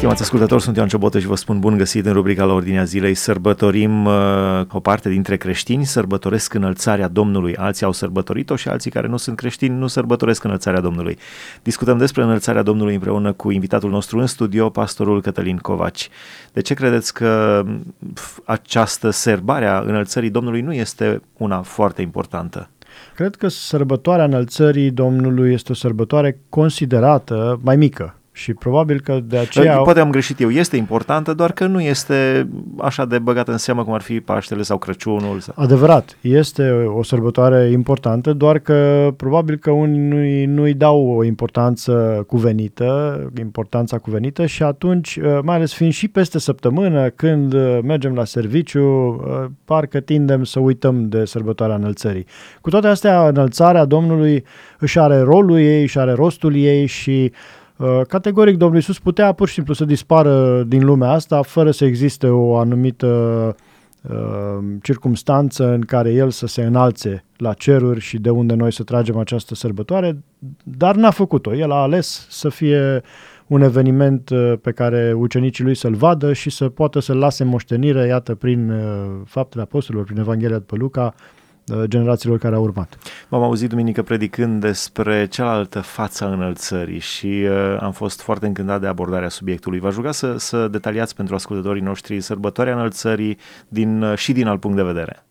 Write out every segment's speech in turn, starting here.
Stimați ascultători, sunt Ioan Ciobotă și vă spun bun găsit în rubrica la Ordinea Zilei. Sărbătorim uh, o parte dintre creștini, sărbătoresc înălțarea Domnului. Alții au sărbătorit-o și alții care nu sunt creștini nu sărbătoresc înălțarea Domnului. Discutăm despre înălțarea Domnului împreună cu invitatul nostru în studio, pastorul Cătălin Covaci. De ce credeți că această serbare a înălțării Domnului nu este una foarte importantă? Cred că sărbătoarea înălțării Domnului este o sărbătoare considerată mai mică și probabil că de aceea... Poate am greșit eu, este importantă, doar că nu este așa de băgată în seamă cum ar fi Paștele sau Crăciunul. Sau... Adevărat, este o sărbătoare importantă, doar că probabil că unii nu-i, nu-i dau o importanță cuvenită, importanța cuvenită și atunci, uh, mai ales fiind și peste săptămână, când uh, mergem la serviciu, uh, parcă tindem să uităm de sărbătoarea înălțării. Cu toate astea, înălțarea Domnului își are rolul ei, își are rostul ei și Uh, categoric, Domnul Iisus putea pur și simplu să dispară din lumea asta fără să existe o anumită uh, circumstanță în care El să se înalțe la ceruri și de unde noi să tragem această sărbătoare, dar n-a făcut-o. El a ales să fie un eveniment uh, pe care ucenicii lui să-l vadă și să poată să-l lase moștenire, iată, prin uh, faptele apostolilor, prin Evanghelia după Luca, Uh, generațiilor care au urmat. M-am auzit duminică predicând despre cealaltă față a înălțării și uh, am fost foarte încântat de abordarea subiectului. V-aș ruga să, să detaliați pentru ascultătorii noștri sărbătoarea înălțării din, uh, și din alt punct de vedere.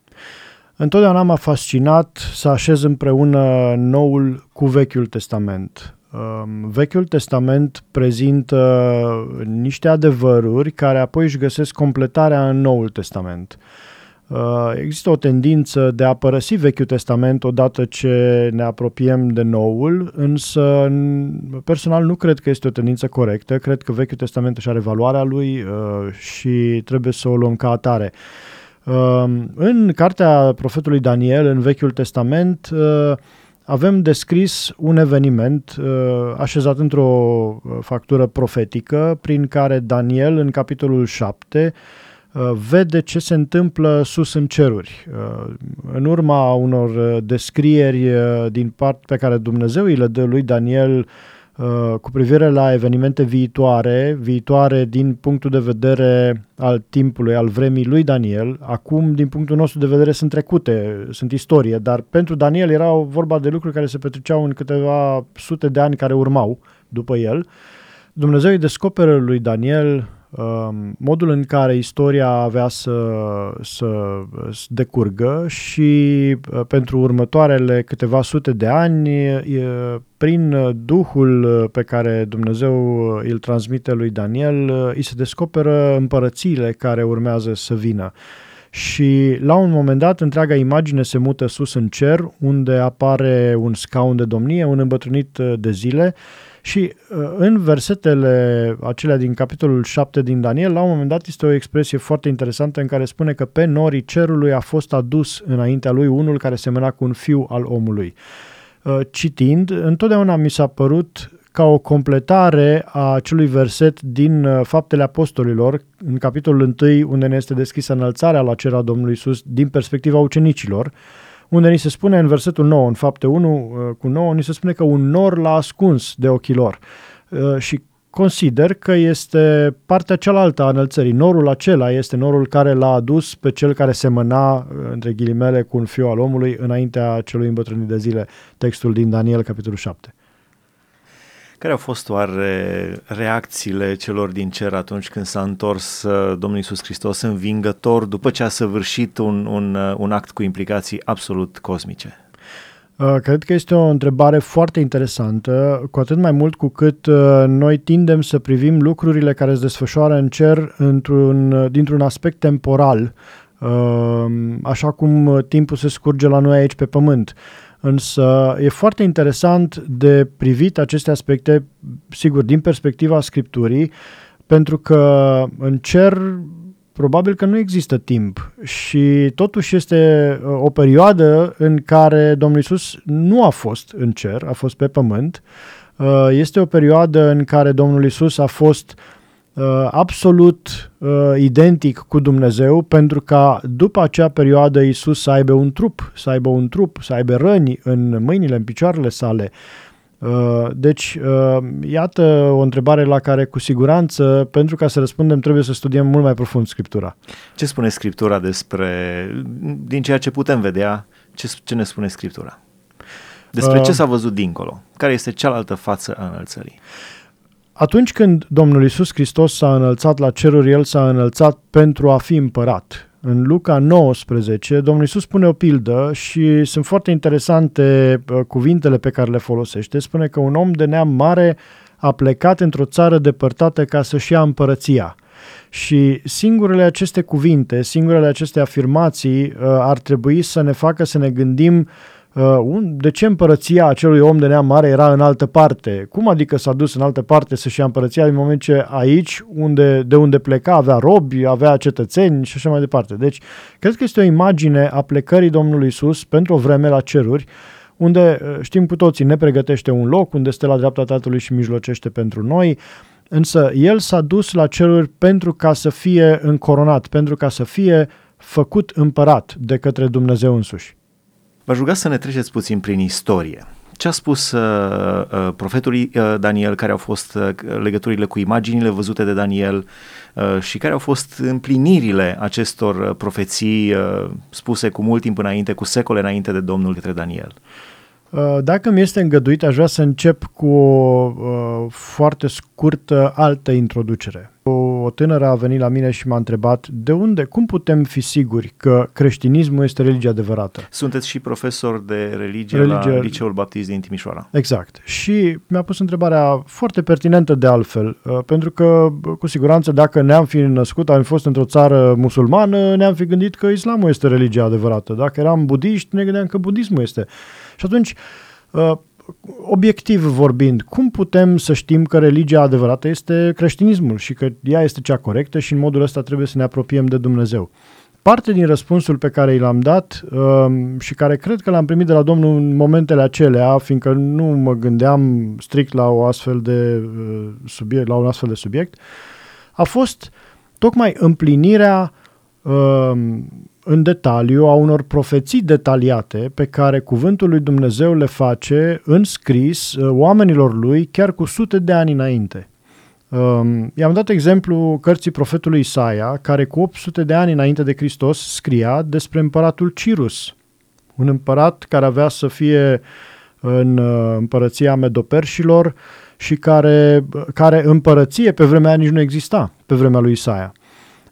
Întotdeauna m-a fascinat să așez împreună Noul cu Vechiul Testament. Um, Vechiul Testament prezintă niște adevăruri care apoi își găsesc completarea în Noul Testament. Uh, există o tendință de a părăsi Vechiul Testament odată ce ne apropiem de Noul, însă personal nu cred că este o tendință corectă. Cred că Vechiul Testament își are valoarea lui uh, și trebuie să o luăm ca atare. Uh, în cartea profetului Daniel, în Vechiul Testament, avem descris un eveniment așezat într-o factură profetică prin care Daniel, în capitolul 7, Uh, vede ce se întâmplă sus în ceruri. Uh, în urma unor uh, descrieri din part pe care Dumnezeu îi le dă lui Daniel cu privire la evenimente viitoare, viitoare din punctul de vedere al timpului, al vremii lui Daniel, acum din punctul nostru de vedere sunt trecute, sunt istorie, dar pentru Daniel era vorba de lucruri care se petreceau în câteva sute de ani care urmau după el. Dumnezeu îi descoperă lui Daniel Um, modul în care istoria avea să, să decurgă și uh, pentru următoarele câteva sute de ani, prin Duhul pe care Dumnezeu îl transmite lui Daniel, îi se descoperă împărățiile care urmează să vină. Și la un moment dat, întreaga imagine se mută sus în cer, unde apare un scaun de domnie, un îmbătrânit de zile, și uh, în versetele acelea din capitolul 7 din Daniel, la un moment dat este o expresie foarte interesantă în care spune că pe norii cerului a fost adus înaintea lui unul care semăna cu un fiu al omului. Uh, citind, întotdeauna mi s-a părut ca o completare a acelui verset din uh, Faptele Apostolilor, în capitolul 1, unde ne este deschisă înălțarea la cer a Domnului Isus din perspectiva ucenicilor, unde ni se spune în versetul 9, în fapte 1 uh, cu 9, ni se spune că un nor l-a ascuns de ochii lor. Uh, și consider că este partea cealaltă a înălțării. Norul acela este norul care l-a adus pe cel care semăna, uh, între ghilimele, cu un fiu al omului înaintea celui îmbătrânit de zile, textul din Daniel, capitolul 7. Care au fost oare reacțiile celor din cer atunci când s-a întors uh, Domnul Iisus Hristos învingător după ce a săvârșit un, un, uh, un act cu implicații absolut cosmice? Uh, cred că este o întrebare foarte interesantă, cu atât mai mult cu cât noi tindem să privim lucrurile care se desfășoară în cer într-un, dintr-un aspect temporal, așa cum timpul se scurge la noi aici pe pământ. Însă e foarte interesant de privit aceste aspecte, sigur, din perspectiva Scripturii, pentru că în cer probabil că nu există timp și totuși este uh, o perioadă în care Domnul Isus nu a fost în cer, a fost pe pământ. Uh, este o perioadă în care Domnul Isus a fost uh, absolut uh, identic cu Dumnezeu pentru ca după acea perioadă Isus să aibă un trup, să aibă un trup, să aibă răni în mâinile, în picioarele sale. Uh, deci, uh, iată o întrebare la care cu siguranță, pentru ca să răspundem, trebuie să studiem mult mai profund Scriptura. Ce spune Scriptura despre, din ceea ce putem vedea, ce, ce ne spune Scriptura? Despre uh, ce s-a văzut dincolo? Care este cealaltă față a înălțării? Atunci când Domnul Isus Hristos s-a înălțat la ceruri, El s-a înălțat pentru a fi împărat. În Luca 19, Domnul Isus spune o pildă și sunt foarte interesante uh, cuvintele pe care le folosește. Spune că un om de neam mare a plecat într-o țară depărtată ca să-și ia împărăția. Și singurele aceste cuvinte, singurele aceste afirmații uh, ar trebui să ne facă să ne gândim uh, Uh, de ce împărăția acelui om de neam mare era în altă parte? Cum adică s-a dus în altă parte să-și ia împărăția din moment ce aici, unde, de unde pleca, avea robi, avea cetățeni și așa mai departe. Deci, cred că este o imagine a plecării Domnului Isus pentru o vreme la ceruri, unde uh, știm cu toții, ne pregătește un loc, unde este la dreapta Tatălui și mijlocește pentru noi, însă El s-a dus la ceruri pentru ca să fie încoronat, pentru ca să fie făcut împărat de către Dumnezeu însuși. V-aș ruga să ne treceți puțin prin istorie. Ce a spus uh, uh, profetul uh, Daniel, care au fost uh, legăturile cu imaginile văzute de Daniel uh, și care au fost împlinirile acestor uh, profeții uh, spuse cu mult timp înainte, cu secole înainte de Domnul către Daniel? Uh, dacă mi este îngăduit, aș vrea să încep cu o uh, foarte scurtă altă introducere. O tânără a venit la mine și m-a întrebat de unde, cum putem fi siguri că creștinismul este religia adevărată? Sunteți și profesor de religie, religie... la Liceul Baptist din Timișoara. Exact. Și mi-a pus întrebarea foarte pertinentă de altfel, uh, pentru că cu siguranță dacă ne-am fi născut, am fost într-o țară musulmană, ne-am fi gândit că islamul este religia adevărată. Dacă eram budiști, ne gândeam că budismul este. Și atunci, uh, obiectiv vorbind, cum putem să știm că religia adevărată este creștinismul și că ea este cea corectă și în modul ăsta trebuie să ne apropiem de Dumnezeu? Parte din răspunsul pe care i l-am dat um, și care cred că l-am primit de la Domnul în momentele acelea, fiindcă nu mă gândeam strict la o astfel de uh, subiect, la un astfel de subiect, a fost tocmai împlinirea um, în detaliu a unor profeții detaliate pe care cuvântul lui Dumnezeu le face în scris uh, oamenilor lui chiar cu sute de ani înainte. Um, i-am dat exemplu cărții profetului Isaia, care cu 800 de ani înainte de Hristos scria despre împăratul Cirus, un împărat care avea să fie în uh, împărăția medoperșilor și care, care împărăție pe vremea nici nu exista, pe vremea lui Isaia.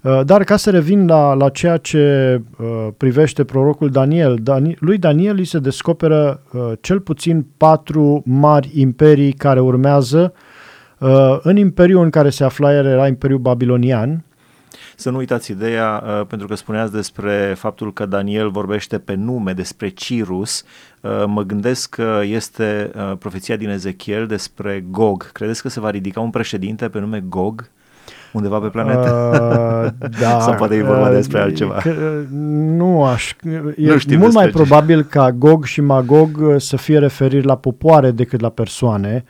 Uh, dar ca să revin la, la ceea ce uh, privește prorocul Daniel, Dani, lui Daniel îi se descoperă uh, cel puțin patru mari imperii care urmează. Uh, în imperiul în care se afla el era Imperiul Babilonian. Să nu uitați ideea, uh, pentru că spuneați despre faptul că Daniel vorbește pe nume despre Cirus, uh, mă gândesc că este uh, profeția din Ezechiel despre Gog. Credeți că se va ridica un președinte pe nume Gog? Undeva pe planetă? Uh, da. Sau poate e vorba uh, despre altceva? Că, nu aș. E nu mult mai ce. probabil ca Gog și Magog uh, să fie referiri la popoare decât la persoane.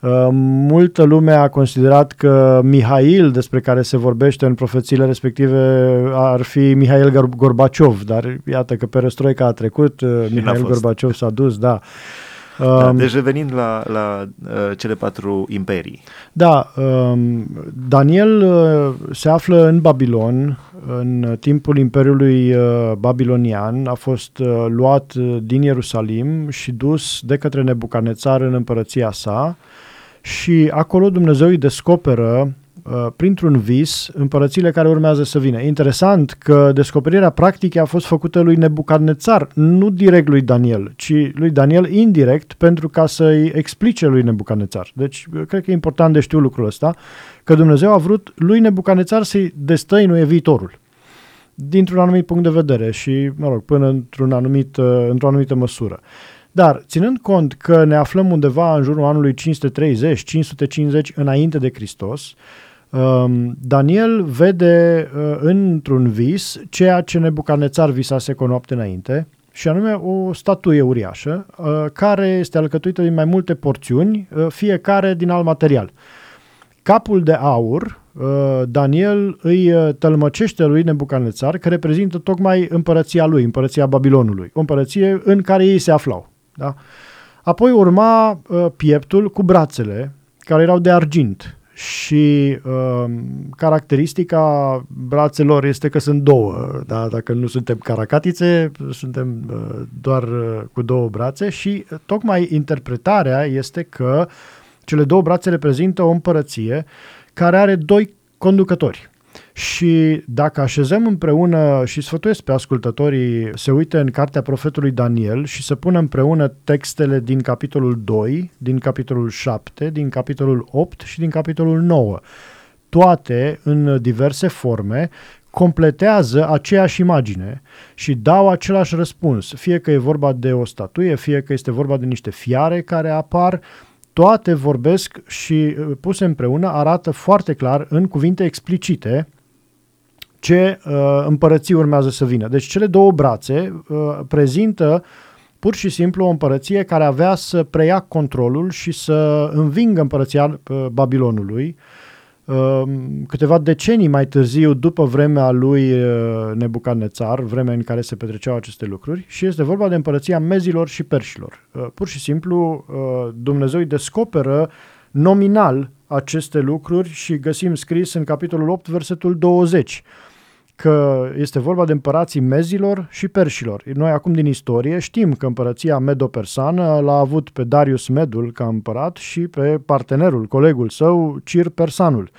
Uh, multă lume a considerat că Mihail, despre care se vorbește în profețiile respective, ar fi Mihail Gorbaciov, dar iată că perestroica a trecut, uh, Mihail Gorbaciov s-a dus, da. Da, um, deci revenind la, la uh, cele patru imperii. Da, um, Daniel uh, se află în Babilon în timpul Imperiului uh, Babilonian, a fost uh, luat uh, din Ierusalim și dus de către Nebucanețar în împărăția sa și acolo Dumnezeu îi descoperă Uh, printr-un vis împărățile care urmează să vină. Interesant că descoperirea practică a fost făcută lui Nebucadnețar, nu direct lui Daniel, ci lui Daniel indirect pentru ca să-i explice lui Nebucadnețar. Deci, cred că e important de știu lucrul ăsta, că Dumnezeu a vrut lui Nebucadnețar să-i destăinuie viitorul dintr-un anumit punct de vedere și, mă rog, până într-un anumit, uh, într-o anumită măsură. Dar, ținând cont că ne aflăm undeva în jurul anului 530-550 înainte de Hristos, Um, Daniel vede uh, într-un vis ceea ce Nebucanețar visase cu o noapte înainte, și anume o statuie uriașă, uh, care este alcătuită din mai multe porțiuni, uh, fiecare din alt material. Capul de aur, Daniel îi tălmăcește lui Nebucanețar, că reprezintă tocmai împărăția lui, împărăția Babilonului, o împărăție în care ei se aflau. Da? Apoi urma uh, pieptul cu brațele, care erau de argint. Și uh, caracteristica brațelor este că sunt două. Da? Dacă nu suntem caracatițe, suntem uh, doar uh, cu două brațe și uh, tocmai interpretarea este că cele două brațe reprezintă o împărăție care are doi conducători. Și dacă așezăm împreună și sfătuiesc pe ascultătorii să uite în cartea profetului Daniel și să pună împreună textele din capitolul 2, din capitolul 7, din capitolul 8 și din capitolul 9, toate în diverse forme, completează aceeași imagine și dau același răspuns, fie că e vorba de o statuie, fie că este vorba de niște fiare care apar, toate vorbesc și puse împreună arată foarte clar în cuvinte explicite ce uh, împărății urmează să vină. Deci cele două brațe uh, prezintă pur și simplu o împărăție care avea să preia controlul și să învingă împărăția uh, Babilonului. Uh, câteva decenii mai târziu, după vremea lui uh, Nebucadnețar, vremea în care se petreceau aceste lucruri, și este vorba de împărăția mezilor și perșilor. Uh, pur și simplu, uh, Dumnezeu îi descoperă nominal aceste lucruri și găsim scris în capitolul 8, versetul 20 că este vorba de împărații mezilor și perșilor. Noi acum din istorie știm că împărăția medo-persană l-a avut pe Darius Medul ca împărat și pe partenerul, colegul său, Cir Persanul.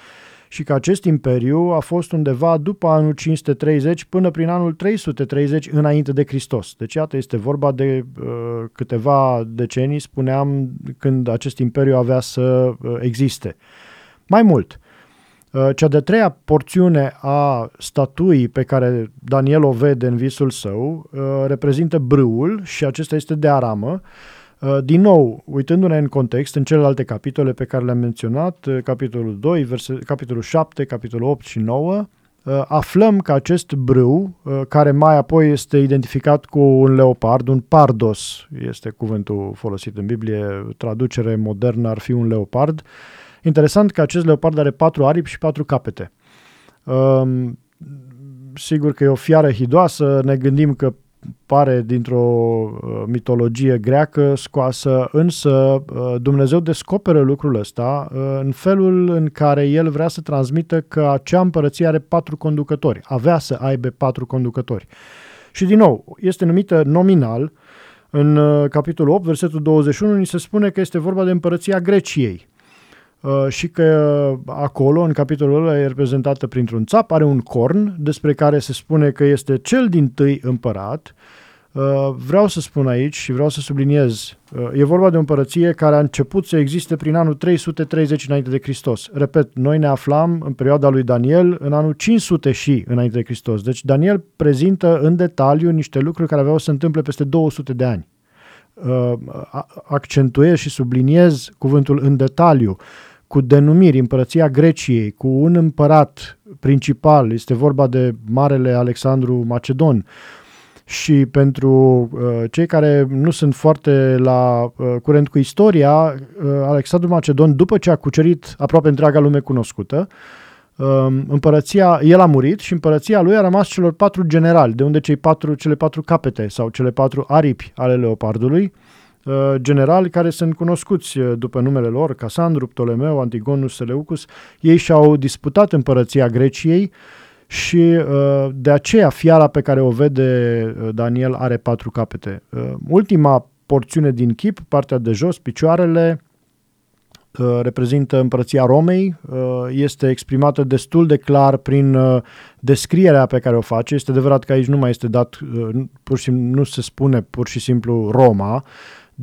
Și că acest imperiu a fost undeva după anul 530 până prin anul 330 înainte de Hristos. Deci iată, este vorba de uh, câteva decenii, spuneam, când acest imperiu avea să uh, existe. Mai mult, uh, Uh, cea de-a treia porțiune a statuii pe care Daniel o vede în visul său uh, reprezintă brâul și acesta este de aramă. Uh, din nou, uitându-ne în context, în celelalte capitole pe care le-am menționat, capitolul 2, verse, capitolul 7, capitolul 8 și 9, aflăm că acest brâu, care mai apoi este identificat cu un leopard, un pardos, este cuvântul folosit în Biblie, traducere modernă ar fi un leopard, Interesant că acest leopard are patru aripi și patru capete. Um, sigur că e o fiară hidoasă, ne gândim că pare dintr-o uh, mitologie greacă scoasă, însă uh, Dumnezeu descoperă lucrul ăsta uh, în felul în care el vrea să transmită că acea împărăție are patru conducători, avea să aibă patru conducători. Și din nou, este numită nominal, în capitolul 8, versetul 21, ni se spune că este vorba de împărăția Greciei. Uh, și că acolo, în capitolul ăla, e reprezentată printr-un țap, are un corn despre care se spune că este cel din tâi împărat. Uh, vreau să spun aici și vreau să subliniez, uh, e vorba de o împărăție care a început să existe prin anul 330 înainte de Hristos. Repet, noi ne aflam în perioada lui Daniel în anul 500 și înainte de Hristos. Deci Daniel prezintă în detaliu niște lucruri care aveau să se întâmple peste 200 de ani. Accentuez și subliniez cuvântul în detaliu cu denumiri, împărăția Greciei, cu un împărat principal, este vorba de Marele Alexandru Macedon. Și pentru uh, cei care nu sunt foarte la uh, curent cu istoria, uh, Alexandru Macedon, după ce a cucerit aproape întreaga lume cunoscută, uh, împărăția, el a murit și împărăția lui a rămas celor patru generali, de unde cei patru, cele patru capete sau cele patru aripi ale leopardului, Uh, generali care sunt cunoscuți uh, după numele lor, Casandru, Ptolemeu, Antigonus, Seleucus. Ei și-au disputat împărăția Greciei și uh, de aceea fiara pe care o vede Daniel are patru capete. Ultima porțiune din chip, partea de jos, picioarele, reprezintă împărăția Romei, este exprimată destul de clar prin descrierea pe care o face. Este adevărat că aici nu mai este dat, pur și nu se spune pur și simplu Roma,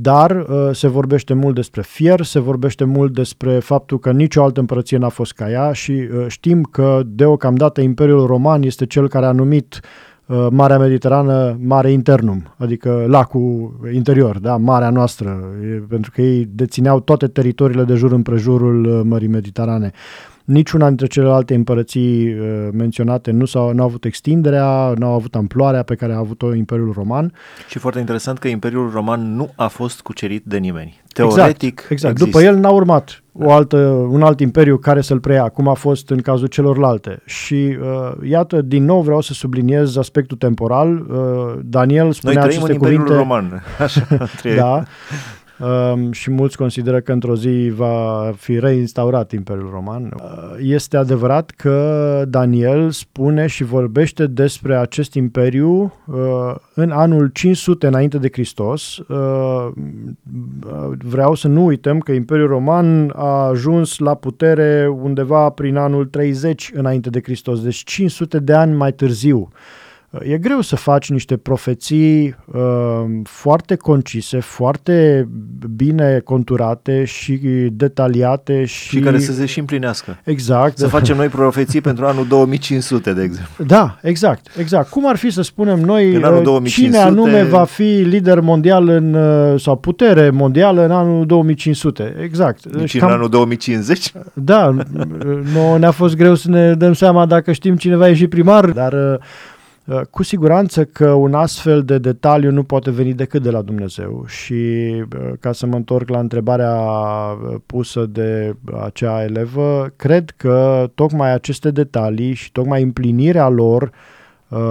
dar uh, se vorbește mult despre fier, se vorbește mult despre faptul că nicio altă împărăție n-a fost ca ea și uh, știm că deocamdată Imperiul Roman este cel care a numit uh, Marea Mediterană Mare Internum, adică lacul interior, da, marea noastră, e, pentru că ei dețineau toate teritoriile de jur împrejurul uh, Mării Mediterane. Niciuna dintre celelalte împărății uh, menționate nu, s-au, nu au avut extinderea, nu au avut amploarea pe care a avut-o Imperiul Roman. Și foarte interesant că Imperiul Roman nu a fost cucerit de nimeni. Teoretic exact, exact. După el n-a urmat o altă, un alt imperiu care să-l preia, cum a fost în cazul celorlalte. Și uh, iată, din nou vreau să subliniez aspectul temporal. Uh, Daniel spunea Noi trăim aceste în Imperiul cuvinte, Roman. Așa, da, um, și mulți consideră că într-o zi va fi reinstaurat Imperiul Roman. Uh, este adevărat că Daniel spune și vorbește despre acest imperiu uh, în anul 500 înainte de Hristos. Uh, vreau să nu uităm că Imperiul Roman a ajuns la putere undeva prin anul 30 înainte de Hristos, deci 500 de ani mai târziu. E greu să faci niște profeții uh, foarte concise, foarte bine conturate și detaliate și... Și care să se și împlinească. Exact. Să facem noi profeții pentru anul 2500, de exemplu. Da, exact, exact. Cum ar fi să spunem noi în anul 2500... Uh, cine anume va fi lider mondial în, uh, sau putere mondială în anul 2500? Exact. Deci Cam... în anul 2050? Da, nu ne-a fost greu să ne dăm seama dacă știm cine va ieși primar, dar uh, Uh, cu siguranță că un astfel de detaliu nu poate veni decât de la Dumnezeu și uh, ca să mă întorc la întrebarea uh, pusă de acea elevă, cred că tocmai aceste detalii și tocmai împlinirea lor,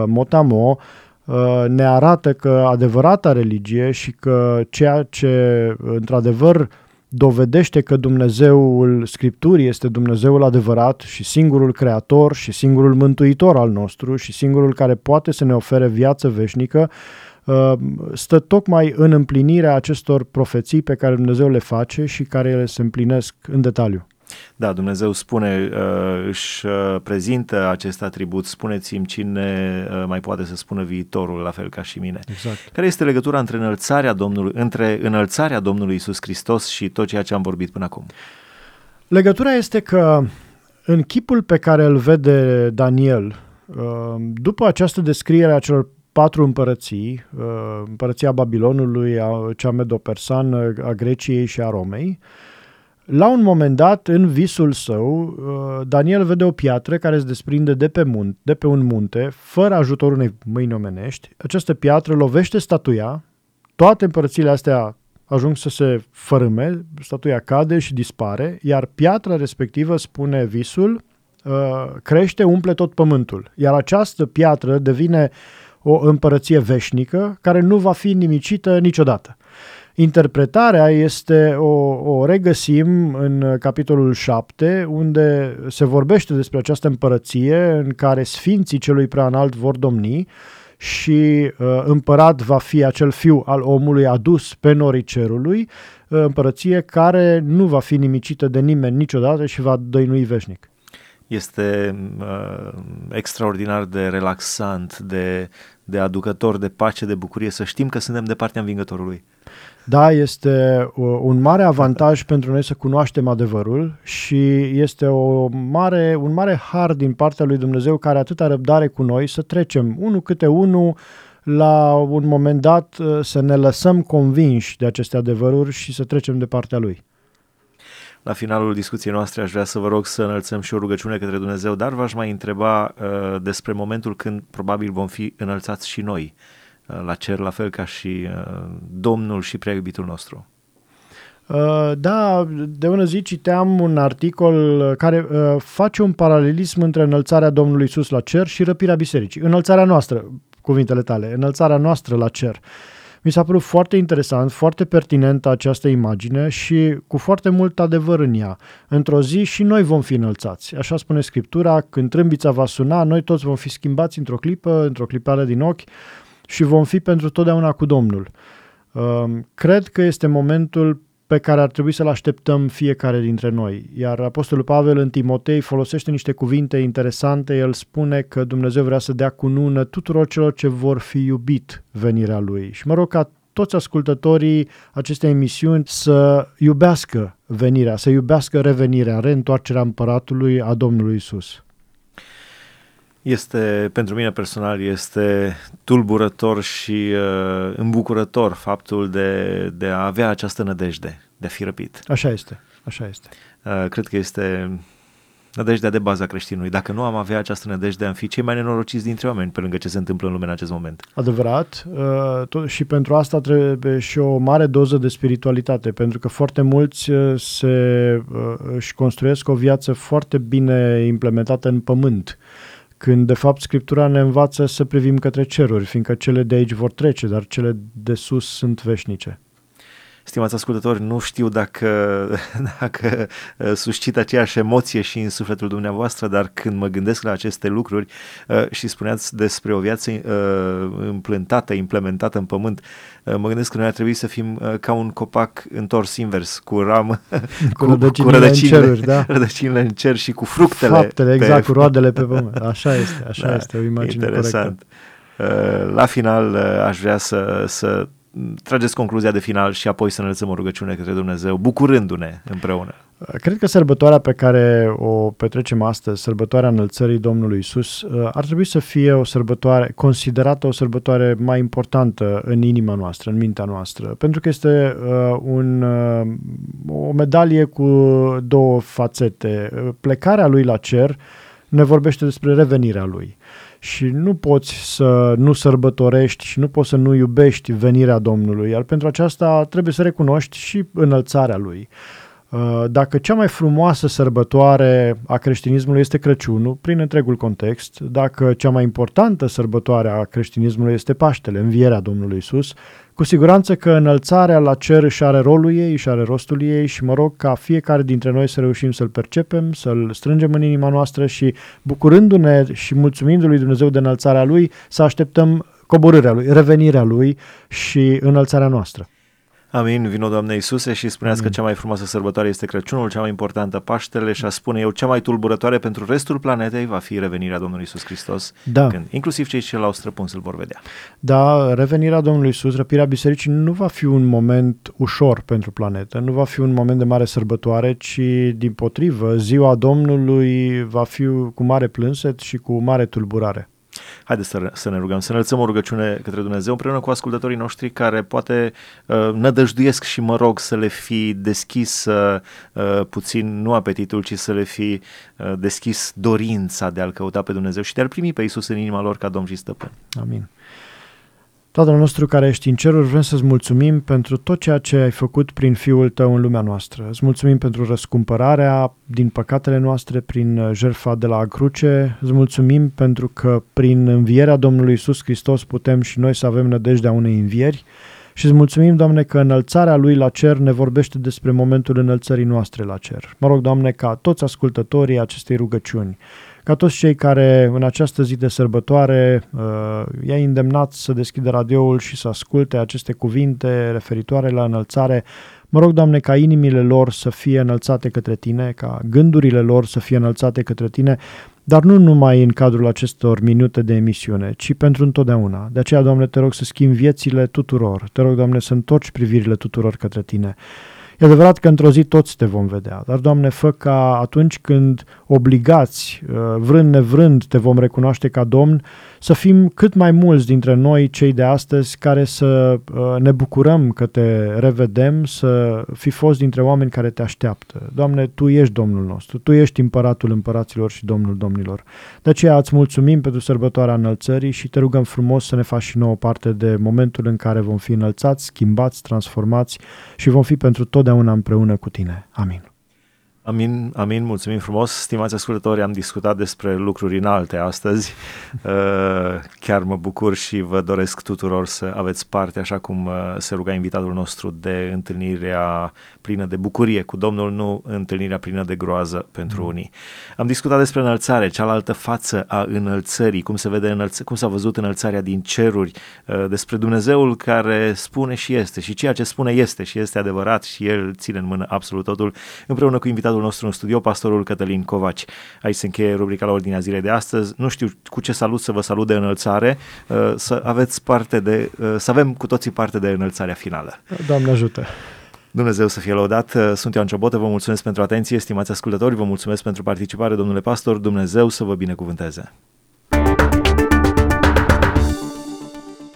motamo, ne arată că adevărata religie și că ceea ce într-adevăr dovedește că Dumnezeul Scripturii este Dumnezeul adevărat și singurul creator și singurul mântuitor al nostru și singurul care poate să ne ofere viață veșnică, uh, stă tocmai în împlinirea acestor profeții pe care Dumnezeu le face și care ele se împlinesc în detaliu. Da, Dumnezeu spune, uh, își uh, prezintă acest atribut, spuneți-mi cine uh, mai poate să spună viitorul, la fel ca și mine. Exact. Care este legătura între înălțarea Domnului, între înălțarea Domnului Isus Hristos și tot ceea ce am vorbit până acum? Legătura este că în chipul pe care îl vede Daniel, după această descriere a celor patru împărății, împărăția Babilonului, cea medopersană, a Greciei și a Romei, la un moment dat, în visul său, uh, Daniel vede o piatră care se desprinde de pe, munte, de pe un munte, fără ajutorul unei mâini omenești. Această piatră lovește statuia, toate împărățile astea ajung să se fărâme, statuia cade și dispare, iar piatra respectivă, spune visul, uh, crește, umple tot pământul. Iar această piatră devine o împărăție veșnică care nu va fi nimicită niciodată. Interpretarea este o, o regăsim în capitolul 7, unde se vorbește despre această împărăție în care sfinții celui prea înalt vor domni și uh, împărat va fi acel fiu al omului adus pe norii cerului, uh, împărăție care nu va fi nimicită de nimeni niciodată și va dăinui veșnic. Este uh, extraordinar de relaxant, de, de aducător de pace, de bucurie să știm că suntem de partea învingătorului. Da, este un mare avantaj pentru noi să cunoaștem adevărul și este o mare, un mare har din partea lui Dumnezeu care atâta răbdare cu noi să trecem unul câte unul la un moment dat uh, să ne lăsăm convinși de aceste adevăruri și să trecem de partea lui. La finalul discuției noastre aș vrea să vă rog să înălțăm și o rugăciune către Dumnezeu, dar v-aș mai întreba uh, despre momentul când probabil vom fi înălțați și noi Uh, la cer, la fel ca și uh, Domnul și prea iubitul nostru. Uh, da, de ună zi citeam un articol care face un paralelism între înălțarea Domnului Isus la cer și răpirea bisericii. Înălțarea noastră, cuvintele tale, înălțarea noastră la cer. Mi s-a părut foarte interesant, foarte pertinentă această imagine și cu foarte mult adevăr în ea. Într-o zi și noi vom fi înălțați. Așa spune Scriptura, când trâmbița va suna, noi toți vom fi schimbați într-o clipă, într-o clipare din ochi și vom fi pentru totdeauna cu Domnul. Um, cred că este momentul pe care ar trebui să-l așteptăm fiecare dintre noi. Iar Apostolul Pavel în Timotei folosește niște cuvinte interesante. El spune că Dumnezeu vrea să dea cunună tuturor celor ce vor fi iubit venirea Lui. Și mă rog ca toți ascultătorii acestei emisiuni să iubească venirea, să iubească revenirea, reîntoarcerea împăratului a Domnului Isus. Este, pentru mine personal, este tulburător și uh, îmbucurător faptul de, de a avea această nădejde, de a fi răpit. Așa este, așa este. Uh, cred că este nădejdea de baza creștinului. Dacă nu am avea această nădejde, am fi cei mai nenorociți dintre oameni pe lângă ce se întâmplă în lume în acest moment. Adevărat. Uh, tot, și pentru asta trebuie și o mare doză de spiritualitate, pentru că foarte mulți uh, se, uh, își construiesc o viață foarte bine implementată în pământ când de fapt Scriptura ne învață să privim către ceruri, fiindcă cele de aici vor trece, dar cele de sus sunt veșnice. Stimați ascultători, nu știu dacă, dacă uh, suscit aceeași emoție și în sufletul dumneavoastră, dar când mă gândesc la aceste lucruri uh, și spuneați despre o viață uh, împlântată, implementată în pământ, mă gândesc că noi ar trebui să fim ca un copac întors invers, cu ramă, cu, cu rădăcinile, cu rădăcinile, în ceruri, da? rădăcinile în cer și cu fructele. Faptele, exact, pe... cu roadele pe pământ. Așa este, așa da, este, o imagine interesant. corectă. La final aș vrea să, să trageți concluzia de final și apoi să înălțăm o rugăciune către Dumnezeu, bucurându-ne împreună. Cred că sărbătoarea pe care o petrecem astăzi, sărbătoarea înălțării Domnului Isus, uh, ar trebui să fie o sărbătoare, considerată o sărbătoare mai importantă în inima noastră, în mintea noastră, pentru că este uh, un, uh, o medalie cu două fațete. Plecarea lui la cer ne vorbește despre revenirea lui și nu poți să nu sărbătorești și nu poți să nu iubești venirea Domnului, iar pentru aceasta trebuie să recunoști și înălțarea Lui. Uh, dacă cea mai frumoasă sărbătoare a creștinismului este Crăciunul, prin întregul context, dacă cea mai importantă sărbătoare a creștinismului este Paștele, învierea Domnului Isus, cu siguranță că înălțarea la cer își are rolul ei, își are rostul ei și mă rog ca fiecare dintre noi să reușim să-l percepem, să-l strângem în inima noastră și bucurându-ne și mulțumindu lui Dumnezeu de înălțarea lui, să așteptăm coborârea lui, revenirea lui și înălțarea noastră. Amin, vino Doamne Iisuse și spuneați Amin. că cea mai frumoasă sărbătoare este Crăciunul, cea mai importantă Paștele și a spune eu, cea mai tulburătoare pentru restul planetei va fi revenirea Domnului Isus Hristos, da. când inclusiv cei ce l-au străpuns îl vor vedea. Da, revenirea Domnului Isus, răpirea bisericii nu va fi un moment ușor pentru planetă, nu va fi un moment de mare sărbătoare, ci din potrivă, ziua Domnului va fi cu mare plânset și cu mare tulburare. Haideți să, să ne rugăm, să înălțăm o rugăciune către Dumnezeu împreună cu ascultătorii noștri care poate uh, nădăjduiesc și mă rog să le fi deschis uh, uh, puțin, nu apetitul, ci să le fi uh, deschis dorința de a-L căuta pe Dumnezeu și de a-L primi pe Iisus în inima lor ca Domn și Stăpân. Amin. Tatăl nostru care ești în ceruri, vrem să-ți mulțumim pentru tot ceea ce ai făcut prin Fiul Tău în lumea noastră. Îți mulțumim pentru răscumpărarea din păcatele noastre prin uh, jertfa de la cruce. Îți mulțumim pentru că prin învierea Domnului Isus Hristos putem și noi să avem nădejdea unei învieri. Și îți mulțumim, Doamne, că înălțarea Lui la cer ne vorbește despre momentul înălțării noastre la cer. Mă rog, Doamne, ca toți ascultătorii acestei rugăciuni ca toți cei care în această zi de sărbătoare uh, i-ai îndemnat să deschidă radioul și să asculte aceste cuvinte referitoare la înălțare, mă rog, Doamne, ca inimile lor să fie înălțate către Tine, ca gândurile lor să fie înălțate către Tine, dar nu numai în cadrul acestor minute de emisiune, ci pentru întotdeauna. De aceea, Doamne, te rog să schimbi viețile tuturor. Te rog, Doamne, să întorci privirile tuturor către Tine. E adevărat că într-o zi toți te vom vedea, dar, Doamne, fă ca atunci când obligați, uh, vrând nevrând, te vom recunoaște ca Domn, să fim cât mai mulți dintre noi, cei de astăzi, care să uh, ne bucurăm că te revedem, să fi fost dintre oameni care te așteaptă. Doamne, Tu ești Domnul nostru, Tu ești împăratul împăraților și Domnul domnilor. De aceea îți mulțumim pentru sărbătoarea înălțării și te rugăm frumos să ne faci și nouă parte de momentul în care vom fi înălțați, schimbați, transformați și vom fi pentru totdeauna împreună cu Tine. Amin. Amin, amin, mulțumim frumos. Stimați ascultători, am discutat despre lucruri înalte astăzi. Uh, chiar mă bucur și vă doresc tuturor să aveți parte, așa cum uh, se ruga invitatul nostru, de întâlnirea plină de bucurie cu Domnul, nu întâlnirea plină de groază pentru mm. unii. Am discutat despre înălțare, cealaltă față a înălțării, cum se vede înălț- cum s-a văzut înălțarea din ceruri, uh, despre Dumnezeul care spune și este și ceea ce spune este și este adevărat și El ține în mână absolut totul, împreună cu invitatul nostru în studio, pastorul Cătălin Covaci. Aici se încheie rubrica la ordinea zilei de astăzi. Nu știu cu ce salut să vă salut de înălțare, uh, să aveți parte de, uh, să avem cu toții parte de înălțarea finală. Doamne ajută! Dumnezeu să fie lăudat. Sunt Ioan Ciobotă, vă mulțumesc pentru atenție, stimați ascultători, vă mulțumesc pentru participare, domnule pastor, Dumnezeu să vă binecuvânteze.